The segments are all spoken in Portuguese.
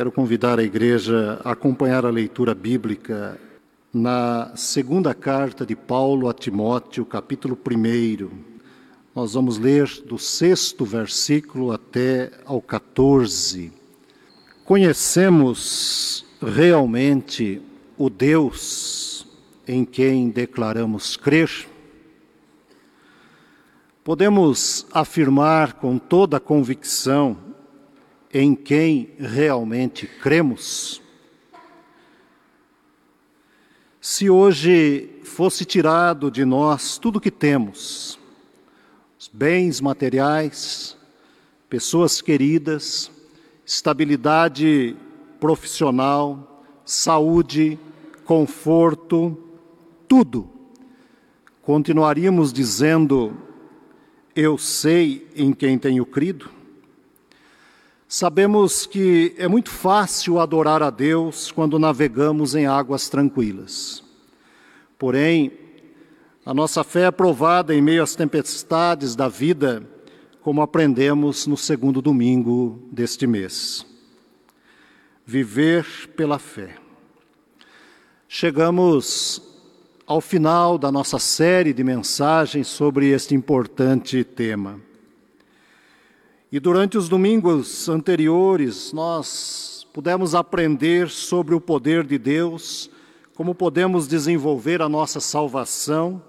Quero convidar a igreja a acompanhar a leitura bíblica na segunda carta de Paulo a Timóteo, capítulo 1. Nós vamos ler do sexto versículo até ao 14. Conhecemos realmente o Deus em quem declaramos crer? Podemos afirmar com toda a convicção em quem realmente cremos? Se hoje fosse tirado de nós tudo o que temos, os bens materiais, pessoas queridas, estabilidade profissional, saúde, conforto, tudo, continuaríamos dizendo: Eu sei em quem tenho crido? Sabemos que é muito fácil adorar a Deus quando navegamos em águas tranquilas. Porém, a nossa fé é provada em meio às tempestades da vida, como aprendemos no segundo domingo deste mês. Viver pela fé. Chegamos ao final da nossa série de mensagens sobre este importante tema. E durante os domingos anteriores, nós pudemos aprender sobre o poder de Deus, como podemos desenvolver a nossa salvação,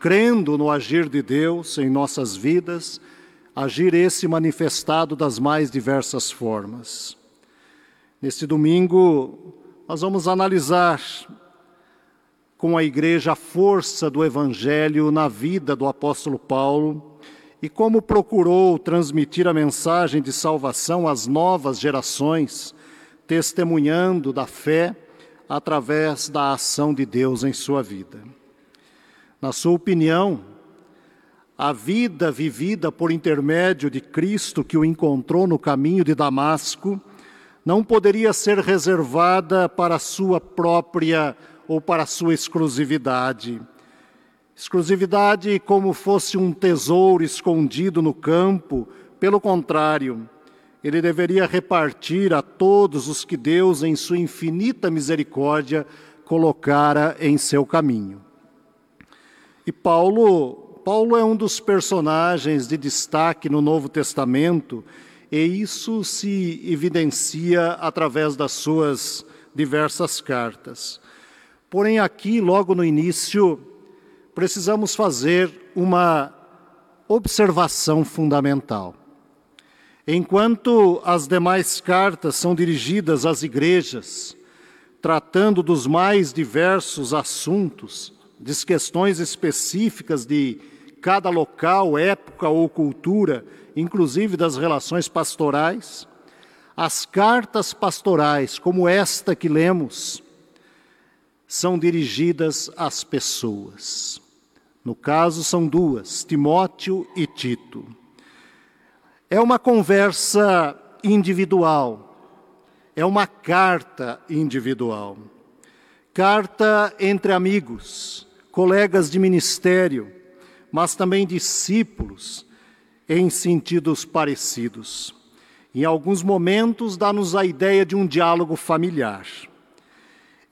crendo no agir de Deus em nossas vidas, agir esse manifestado das mais diversas formas. Neste domingo, nós vamos analisar com a igreja a força do Evangelho na vida do apóstolo Paulo e como procurou transmitir a mensagem de salvação às novas gerações, testemunhando da fé através da ação de Deus em sua vida. Na sua opinião, a vida vivida por intermédio de Cristo que o encontrou no caminho de Damasco não poderia ser reservada para sua própria ou para sua exclusividade Exclusividade como fosse um tesouro escondido no campo, pelo contrário, ele deveria repartir a todos os que Deus, em sua infinita misericórdia, colocara em seu caminho. E Paulo, Paulo é um dos personagens de destaque no Novo Testamento, e isso se evidencia através das suas diversas cartas. Porém, aqui, logo no início, precisamos fazer uma observação fundamental. Enquanto as demais cartas são dirigidas às igrejas, tratando dos mais diversos assuntos, de questões específicas de cada local, época ou cultura, inclusive das relações pastorais, as cartas pastorais, como esta que lemos, são dirigidas às pessoas. No caso, são duas, Timóteo e Tito. É uma conversa individual, é uma carta individual. Carta entre amigos, colegas de ministério, mas também discípulos, em sentidos parecidos. Em alguns momentos, dá-nos a ideia de um diálogo familiar.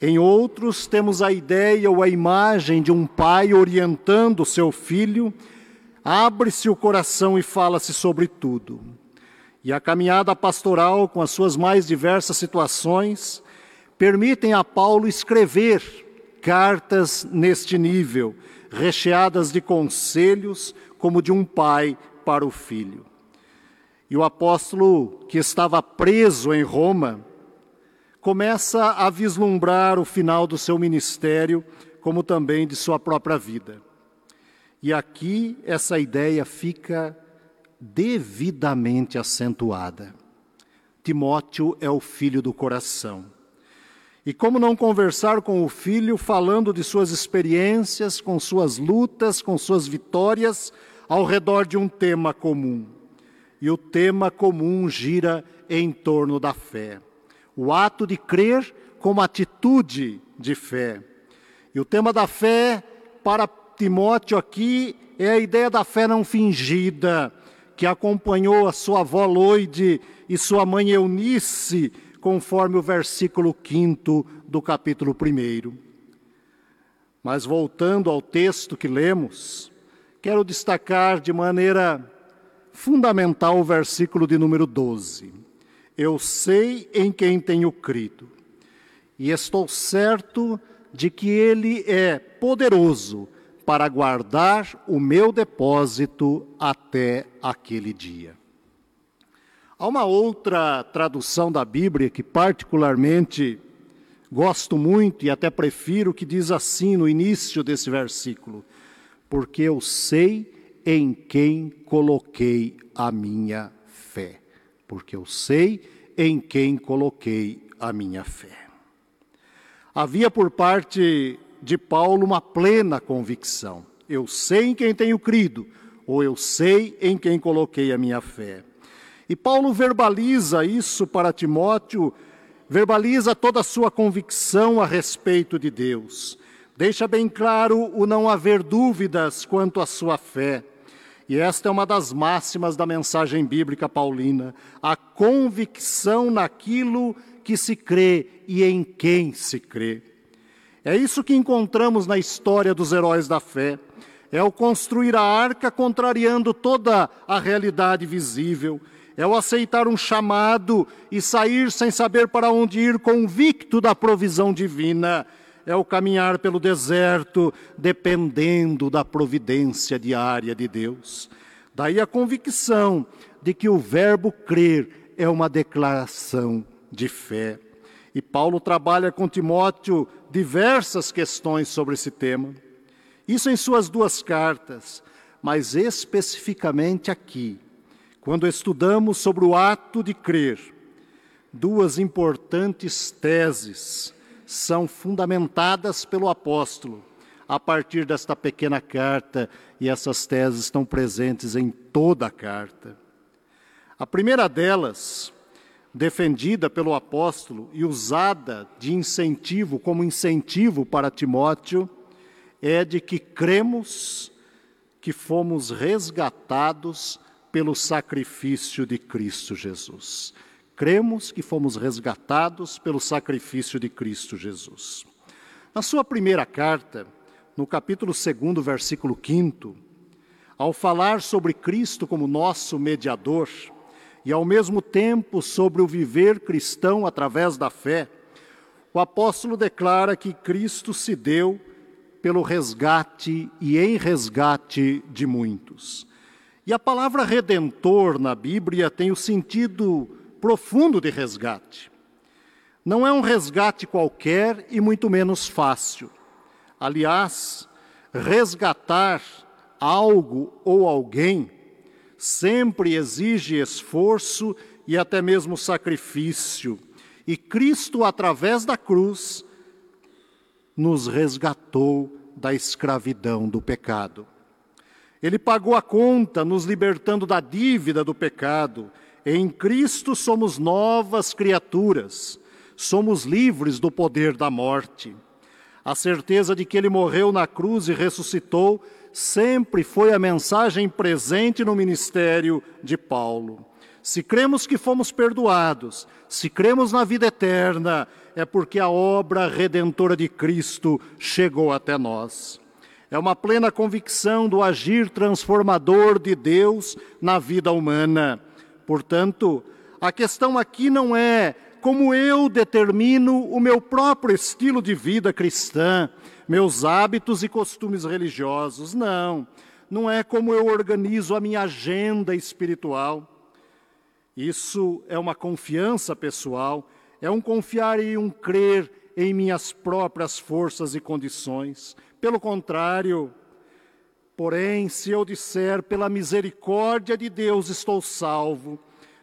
Em outros, temos a ideia ou a imagem de um pai orientando seu filho, abre-se o coração e fala-se sobre tudo. E a caminhada pastoral, com as suas mais diversas situações, permitem a Paulo escrever cartas neste nível, recheadas de conselhos, como de um pai para o filho. E o apóstolo, que estava preso em Roma, começa a vislumbrar o final do seu ministério, como também de sua própria vida. E aqui essa ideia fica devidamente acentuada. Timóteo é o filho do coração. E como não conversar com o filho falando de suas experiências, com suas lutas, com suas vitórias, ao redor de um tema comum? E o tema comum gira em torno da fé o ato de crer como atitude de fé. E o tema da fé para Timóteo aqui é a ideia da fé não fingida, que acompanhou a sua avó Loide e sua mãe Eunice conforme o versículo 5 do capítulo 1. Mas voltando ao texto que lemos, quero destacar de maneira fundamental o versículo de número 12. Eu sei em quem tenho crido, e estou certo de que Ele é poderoso para guardar o meu depósito até aquele dia. Há uma outra tradução da Bíblia que, particularmente, gosto muito e até prefiro, que diz assim no início desse versículo: Porque eu sei em quem coloquei a minha. Porque eu sei em quem coloquei a minha fé. Havia por parte de Paulo uma plena convicção. Eu sei em quem tenho crido, ou eu sei em quem coloquei a minha fé. E Paulo verbaliza isso para Timóteo, verbaliza toda a sua convicção a respeito de Deus. Deixa bem claro o não haver dúvidas quanto à sua fé. E esta é uma das máximas da mensagem bíblica paulina: a convicção naquilo que se crê e em quem se crê. É isso que encontramos na história dos heróis da fé. É o construir a arca contrariando toda a realidade visível é o aceitar um chamado e sair sem saber para onde ir, convicto da provisão divina. É o caminhar pelo deserto, dependendo da providência diária de Deus. Daí a convicção de que o verbo crer é uma declaração de fé. E Paulo trabalha com Timóteo diversas questões sobre esse tema. Isso em suas duas cartas, mas especificamente aqui, quando estudamos sobre o ato de crer, duas importantes teses são fundamentadas pelo apóstolo a partir desta pequena carta, e essas teses estão presentes em toda a carta. A primeira delas, defendida pelo apóstolo e usada de incentivo, como incentivo para Timóteo, é de que cremos que fomos resgatados pelo sacrifício de Cristo Jesus. Cremos que fomos resgatados pelo sacrifício de Cristo Jesus. Na sua primeira carta, no capítulo 2, versículo 5, ao falar sobre Cristo como nosso mediador e ao mesmo tempo sobre o viver cristão através da fé, o apóstolo declara que Cristo se deu pelo resgate e em resgate de muitos. E a palavra redentor na Bíblia tem o sentido profundo de resgate. Não é um resgate qualquer e muito menos fácil. Aliás, resgatar algo ou alguém sempre exige esforço e até mesmo sacrifício. E Cristo, através da cruz, nos resgatou da escravidão do pecado. Ele pagou a conta, nos libertando da dívida do pecado. Em Cristo somos novas criaturas, somos livres do poder da morte. A certeza de que ele morreu na cruz e ressuscitou sempre foi a mensagem presente no ministério de Paulo. Se cremos que fomos perdoados, se cremos na vida eterna, é porque a obra redentora de Cristo chegou até nós. É uma plena convicção do agir transformador de Deus na vida humana. Portanto, a questão aqui não é como eu determino o meu próprio estilo de vida cristã, meus hábitos e costumes religiosos. Não, não é como eu organizo a minha agenda espiritual. Isso é uma confiança pessoal, é um confiar e um crer em minhas próprias forças e condições. Pelo contrário, porém, se eu disser pela misericórdia de Deus estou salvo,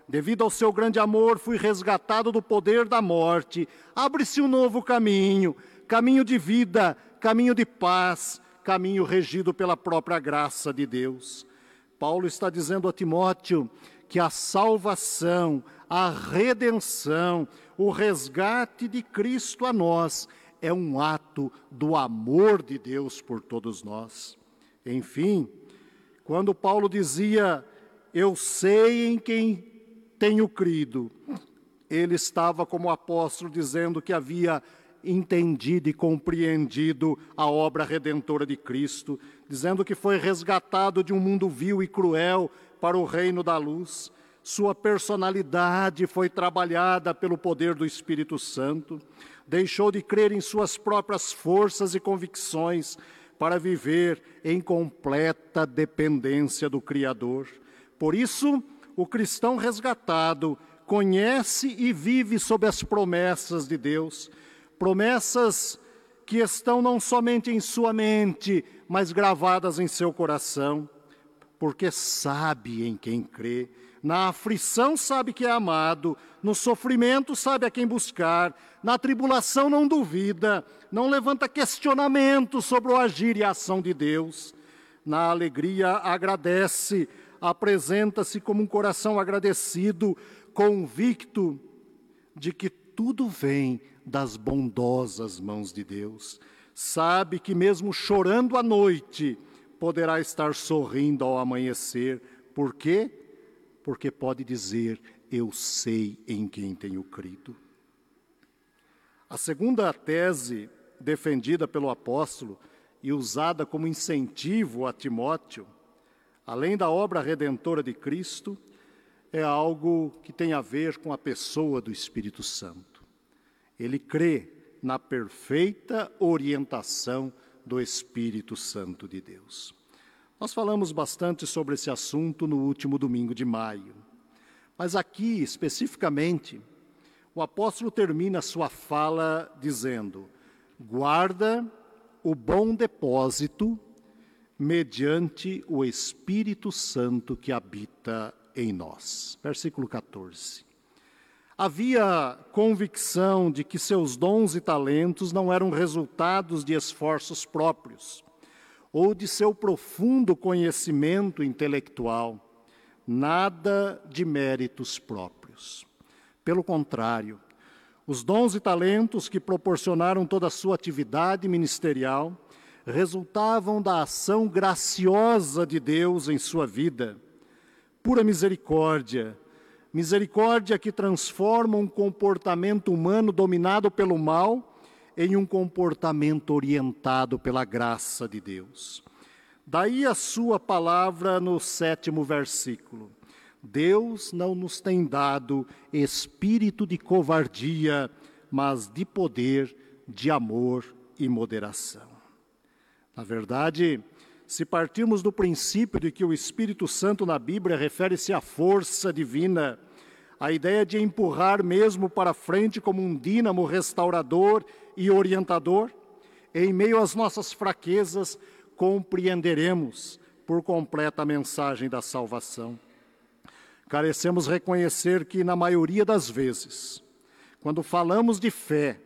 devido ao seu grande amor fui resgatado do poder da morte, abre-se um novo caminho, caminho de vida, caminho de paz, caminho regido pela própria graça de Deus. Paulo está dizendo a Timóteo que a salvação, a redenção, o resgate de Cristo a nós é um ato do amor de Deus por todos nós. Enfim, quando Paulo dizia, Eu sei em quem tenho crido, ele estava como apóstolo dizendo que havia entendido e compreendido a obra redentora de Cristo, dizendo que foi resgatado de um mundo vil e cruel para o reino da luz. Sua personalidade foi trabalhada pelo poder do Espírito Santo, deixou de crer em suas próprias forças e convicções para viver em completa dependência do Criador. Por isso, o cristão resgatado conhece e vive sob as promessas de Deus, promessas que estão não somente em sua mente, mas gravadas em seu coração, porque sabe em quem crê. Na aflição sabe que é amado, no sofrimento sabe a quem buscar, na tribulação não duvida, não levanta questionamento sobre o agir e a ação de Deus. Na alegria agradece, apresenta-se como um coração agradecido, convicto de que tudo vem das bondosas mãos de Deus. Sabe que mesmo chorando à noite, poderá estar sorrindo ao amanhecer. Por quê? Porque pode dizer: Eu sei em quem tenho crido. A segunda tese defendida pelo apóstolo e usada como incentivo a Timóteo, além da obra redentora de Cristo, é algo que tem a ver com a pessoa do Espírito Santo. Ele crê na perfeita orientação do Espírito Santo de Deus. Nós falamos bastante sobre esse assunto no último domingo de maio, mas aqui especificamente, o apóstolo termina sua fala dizendo: guarda o bom depósito mediante o Espírito Santo que habita em nós. Versículo 14. Havia convicção de que seus dons e talentos não eram resultados de esforços próprios ou de seu profundo conhecimento intelectual, nada de méritos próprios. Pelo contrário, os dons e talentos que proporcionaram toda a sua atividade ministerial resultavam da ação graciosa de Deus em sua vida pura misericórdia. Misericórdia que transforma um comportamento humano dominado pelo mal em um comportamento orientado pela graça de Deus. Daí a sua palavra no sétimo versículo. Deus não nos tem dado espírito de covardia, mas de poder, de amor e moderação. Na verdade, se partirmos do princípio de que o Espírito Santo na Bíblia refere-se à força divina, a ideia de empurrar mesmo para frente como um dínamo restaurador e orientador, em meio às nossas fraquezas, compreenderemos por completa a mensagem da salvação. Carecemos reconhecer que, na maioria das vezes, quando falamos de fé,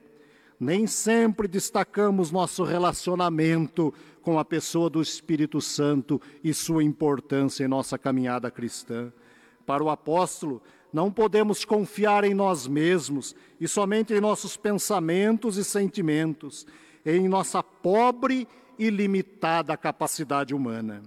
nem sempre destacamos nosso relacionamento com a pessoa do Espírito Santo e sua importância em nossa caminhada cristã. Para o apóstolo, não podemos confiar em nós mesmos e somente em nossos pensamentos e sentimentos, em nossa pobre e limitada capacidade humana.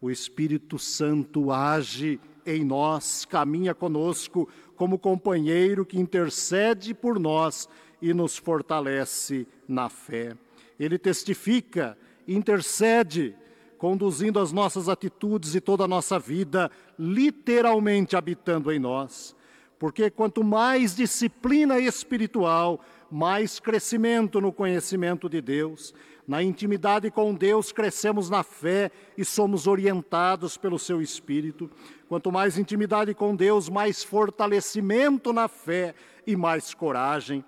O Espírito Santo age em nós, caminha conosco como companheiro que intercede por nós e nos fortalece na fé. Ele testifica, intercede, conduzindo as nossas atitudes e toda a nossa vida, literalmente habitando em nós. Porque quanto mais disciplina espiritual, mais crescimento no conhecimento de Deus. Na intimidade com Deus, crescemos na fé e somos orientados pelo seu Espírito. Quanto mais intimidade com Deus, mais fortalecimento na fé e mais coragem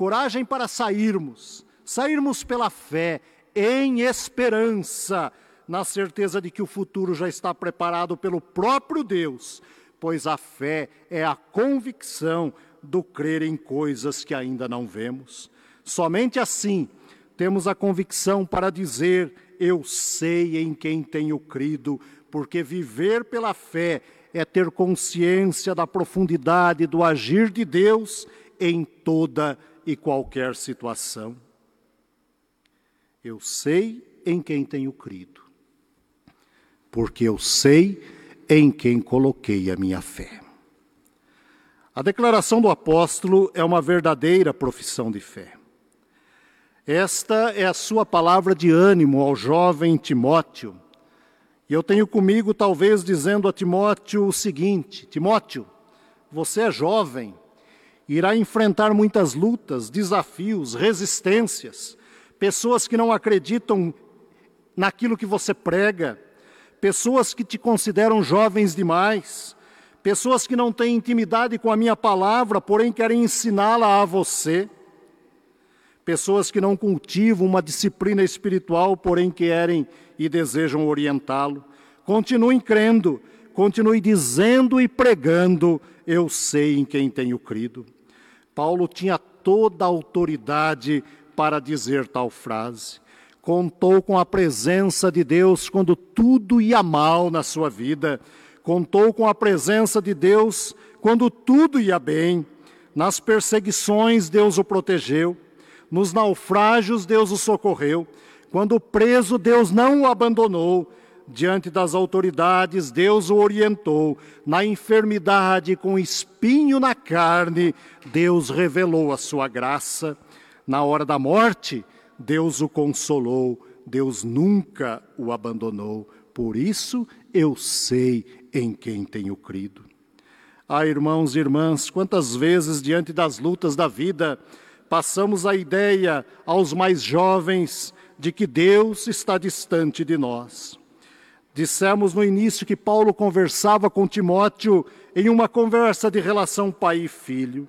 coragem para sairmos, sairmos pela fé, em esperança, na certeza de que o futuro já está preparado pelo próprio Deus, pois a fé é a convicção do crer em coisas que ainda não vemos. Somente assim temos a convicção para dizer: Eu sei em quem tenho crido, porque viver pela fé é ter consciência da profundidade do agir de Deus em toda e qualquer situação. Eu sei em quem tenho crido, porque eu sei em quem coloquei a minha fé. A declaração do apóstolo é uma verdadeira profissão de fé. Esta é a sua palavra de ânimo ao jovem Timóteo. E eu tenho comigo, talvez, dizendo a Timóteo o seguinte: Timóteo, você é jovem, irá enfrentar muitas lutas, desafios, resistências, pessoas que não acreditam naquilo que você prega, pessoas que te consideram jovens demais, pessoas que não têm intimidade com a minha palavra, porém querem ensiná-la a você, pessoas que não cultivam uma disciplina espiritual, porém querem e desejam orientá-lo. Continuem crendo, continue dizendo e pregando: Eu sei em quem tenho crido. Paulo tinha toda a autoridade para dizer tal frase. Contou com a presença de Deus quando tudo ia mal na sua vida contou com a presença de Deus quando tudo ia bem. Nas perseguições, Deus o protegeu. Nos naufrágios, Deus o socorreu. Quando preso, Deus não o abandonou. Diante das autoridades, Deus o orientou. Na enfermidade, com espinho na carne, Deus revelou a sua graça. Na hora da morte, Deus o consolou. Deus nunca o abandonou. Por isso, eu sei em quem tenho crido. Ah, irmãos e irmãs, quantas vezes diante das lutas da vida passamos a ideia aos mais jovens de que Deus está distante de nós. Dissemos no início que Paulo conversava com Timóteo em uma conversa de relação pai e filho.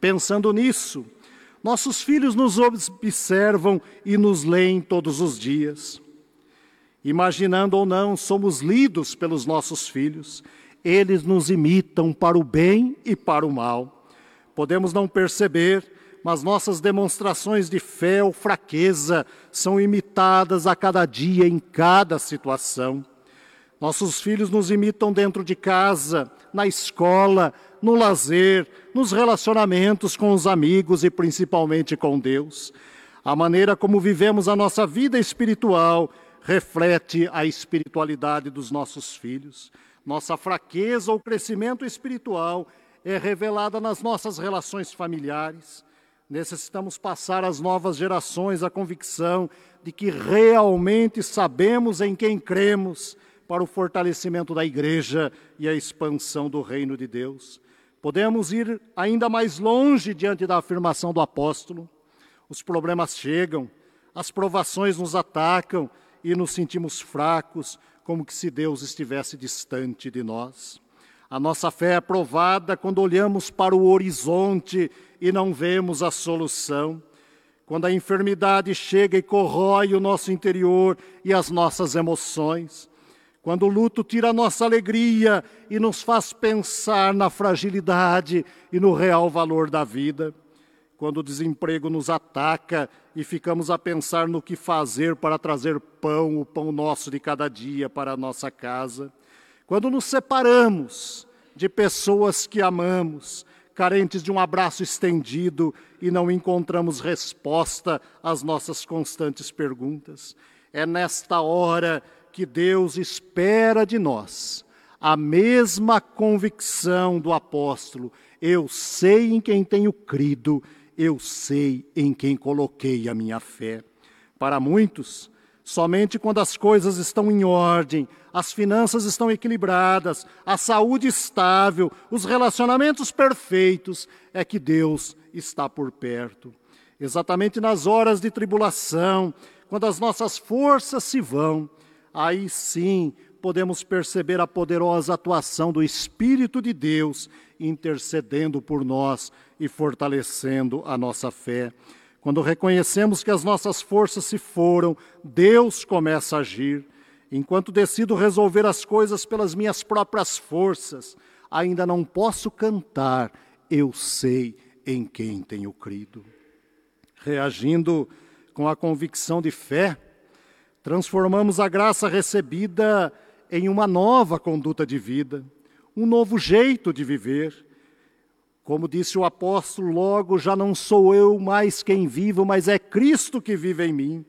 Pensando nisso, nossos filhos nos observam e nos leem todos os dias. Imaginando ou não, somos lidos pelos nossos filhos. Eles nos imitam para o bem e para o mal. Podemos não perceber, mas nossas demonstrações de fé ou fraqueza são imitadas a cada dia, em cada situação. Nossos filhos nos imitam dentro de casa, na escola, no lazer, nos relacionamentos com os amigos e principalmente com Deus. A maneira como vivemos a nossa vida espiritual reflete a espiritualidade dos nossos filhos. Nossa fraqueza ou crescimento espiritual é revelada nas nossas relações familiares. Necessitamos passar às novas gerações a convicção de que realmente sabemos em quem cremos para o fortalecimento da igreja e a expansão do reino de Deus. Podemos ir ainda mais longe diante da afirmação do apóstolo. Os problemas chegam, as provações nos atacam e nos sentimos fracos, como que se Deus estivesse distante de nós. A nossa fé é provada quando olhamos para o horizonte e não vemos a solução. Quando a enfermidade chega e corrói o nosso interior e as nossas emoções. Quando o luto tira a nossa alegria e nos faz pensar na fragilidade e no real valor da vida quando o desemprego nos ataca e ficamos a pensar no que fazer para trazer pão, o pão nosso de cada dia para a nossa casa, quando nos separamos de pessoas que amamos, carentes de um abraço estendido e não encontramos resposta às nossas constantes perguntas. É nesta hora que Deus espera de nós a mesma convicção do apóstolo: eu sei em quem tenho crido eu sei em quem coloquei a minha fé. Para muitos, somente quando as coisas estão em ordem, as finanças estão equilibradas, a saúde estável, os relacionamentos perfeitos, é que Deus está por perto. Exatamente nas horas de tribulação, quando as nossas forças se vão, aí sim podemos perceber a poderosa atuação do Espírito de Deus intercedendo por nós e fortalecendo a nossa fé. Quando reconhecemos que as nossas forças se foram, Deus começa a agir. Enquanto decido resolver as coisas pelas minhas próprias forças, ainda não posso cantar, eu sei em quem tenho crido. Reagindo com a convicção de fé, transformamos a graça recebida em uma nova conduta de vida um novo jeito de viver. Como disse o apóstolo, logo já não sou eu mais quem vivo, mas é Cristo que vive em mim.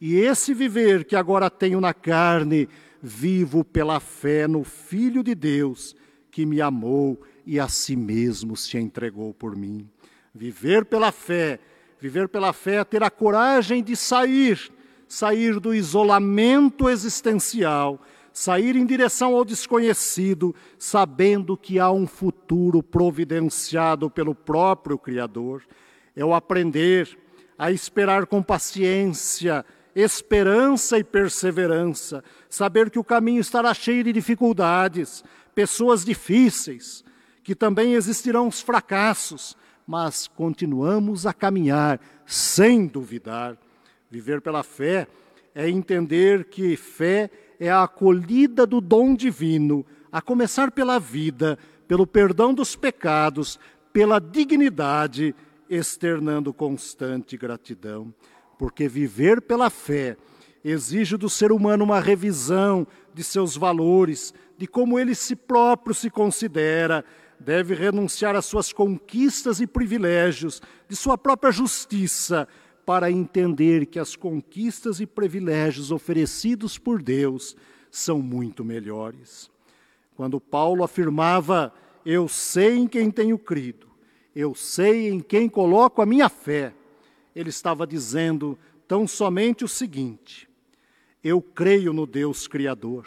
E esse viver que agora tenho na carne, vivo pela fé no Filho de Deus, que me amou e a si mesmo se entregou por mim. Viver pela fé, viver pela fé é ter a coragem de sair, sair do isolamento existencial, sair em direção ao desconhecido, sabendo que há um futuro providenciado pelo próprio Criador. É o aprender a esperar com paciência, esperança e perseverança, saber que o caminho estará cheio de dificuldades, pessoas difíceis, que também existirão os fracassos, mas continuamos a caminhar sem duvidar. Viver pela fé é entender que fé é a acolhida do dom divino, a começar pela vida, pelo perdão dos pecados, pela dignidade, externando constante gratidão. Porque viver pela fé exige do ser humano uma revisão de seus valores, de como ele si próprio se considera, deve renunciar às suas conquistas e privilégios, de sua própria justiça, para entender que as conquistas e privilégios oferecidos por Deus são muito melhores. Quando Paulo afirmava: Eu sei em quem tenho crido, eu sei em quem coloco a minha fé, ele estava dizendo tão somente o seguinte: Eu creio no Deus Criador,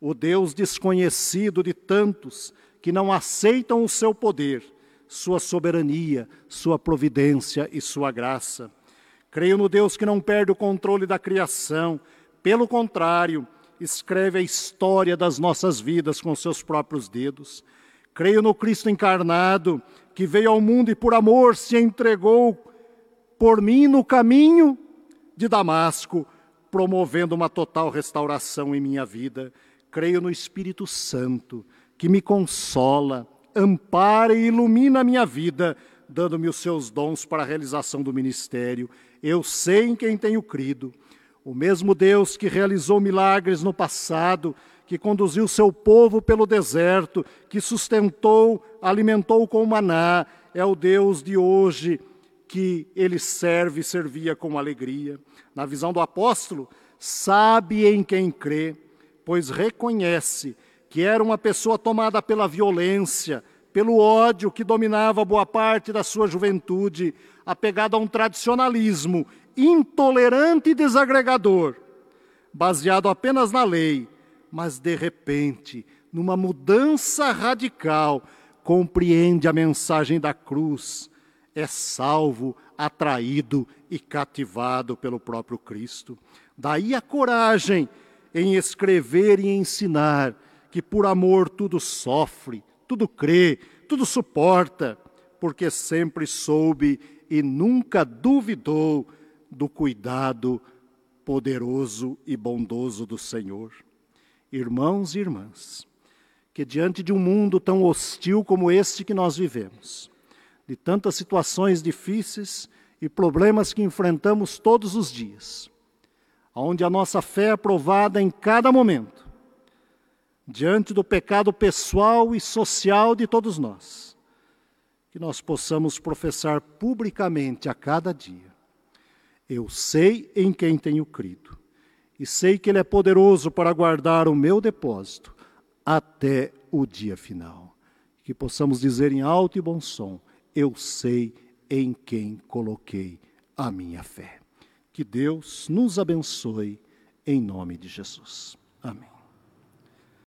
o Deus desconhecido de tantos que não aceitam o seu poder, sua soberania, sua providência e sua graça. Creio no Deus que não perde o controle da criação, pelo contrário, escreve a história das nossas vidas com seus próprios dedos. Creio no Cristo encarnado, que veio ao mundo e por amor se entregou por mim no caminho de Damasco, promovendo uma total restauração em minha vida. Creio no Espírito Santo, que me consola, ampara e ilumina a minha vida, dando-me os seus dons para a realização do ministério. Eu sei em quem tenho crido. O mesmo Deus que realizou milagres no passado, que conduziu seu povo pelo deserto, que sustentou, alimentou com maná, é o Deus de hoje que ele serve e servia com alegria. Na visão do apóstolo, sabe em quem crê, pois reconhece que era uma pessoa tomada pela violência, pelo ódio que dominava boa parte da sua juventude, apegado a um tradicionalismo intolerante e desagregador, baseado apenas na lei, mas de repente, numa mudança radical, compreende a mensagem da cruz, é salvo, atraído e cativado pelo próprio Cristo. Daí a coragem em escrever e ensinar que por amor tudo sofre, tudo crê, tudo suporta, porque sempre soube e nunca duvidou do cuidado poderoso e bondoso do Senhor. Irmãos e irmãs, que diante de um mundo tão hostil como este que nós vivemos, de tantas situações difíceis e problemas que enfrentamos todos os dias, onde a nossa fé é provada em cada momento, diante do pecado pessoal e social de todos nós, que nós possamos professar publicamente a cada dia: Eu sei em quem tenho crido, e sei que Ele é poderoso para guardar o meu depósito até o dia final. Que possamos dizer em alto e bom som: Eu sei em quem coloquei a minha fé. Que Deus nos abençoe em nome de Jesus. Amém.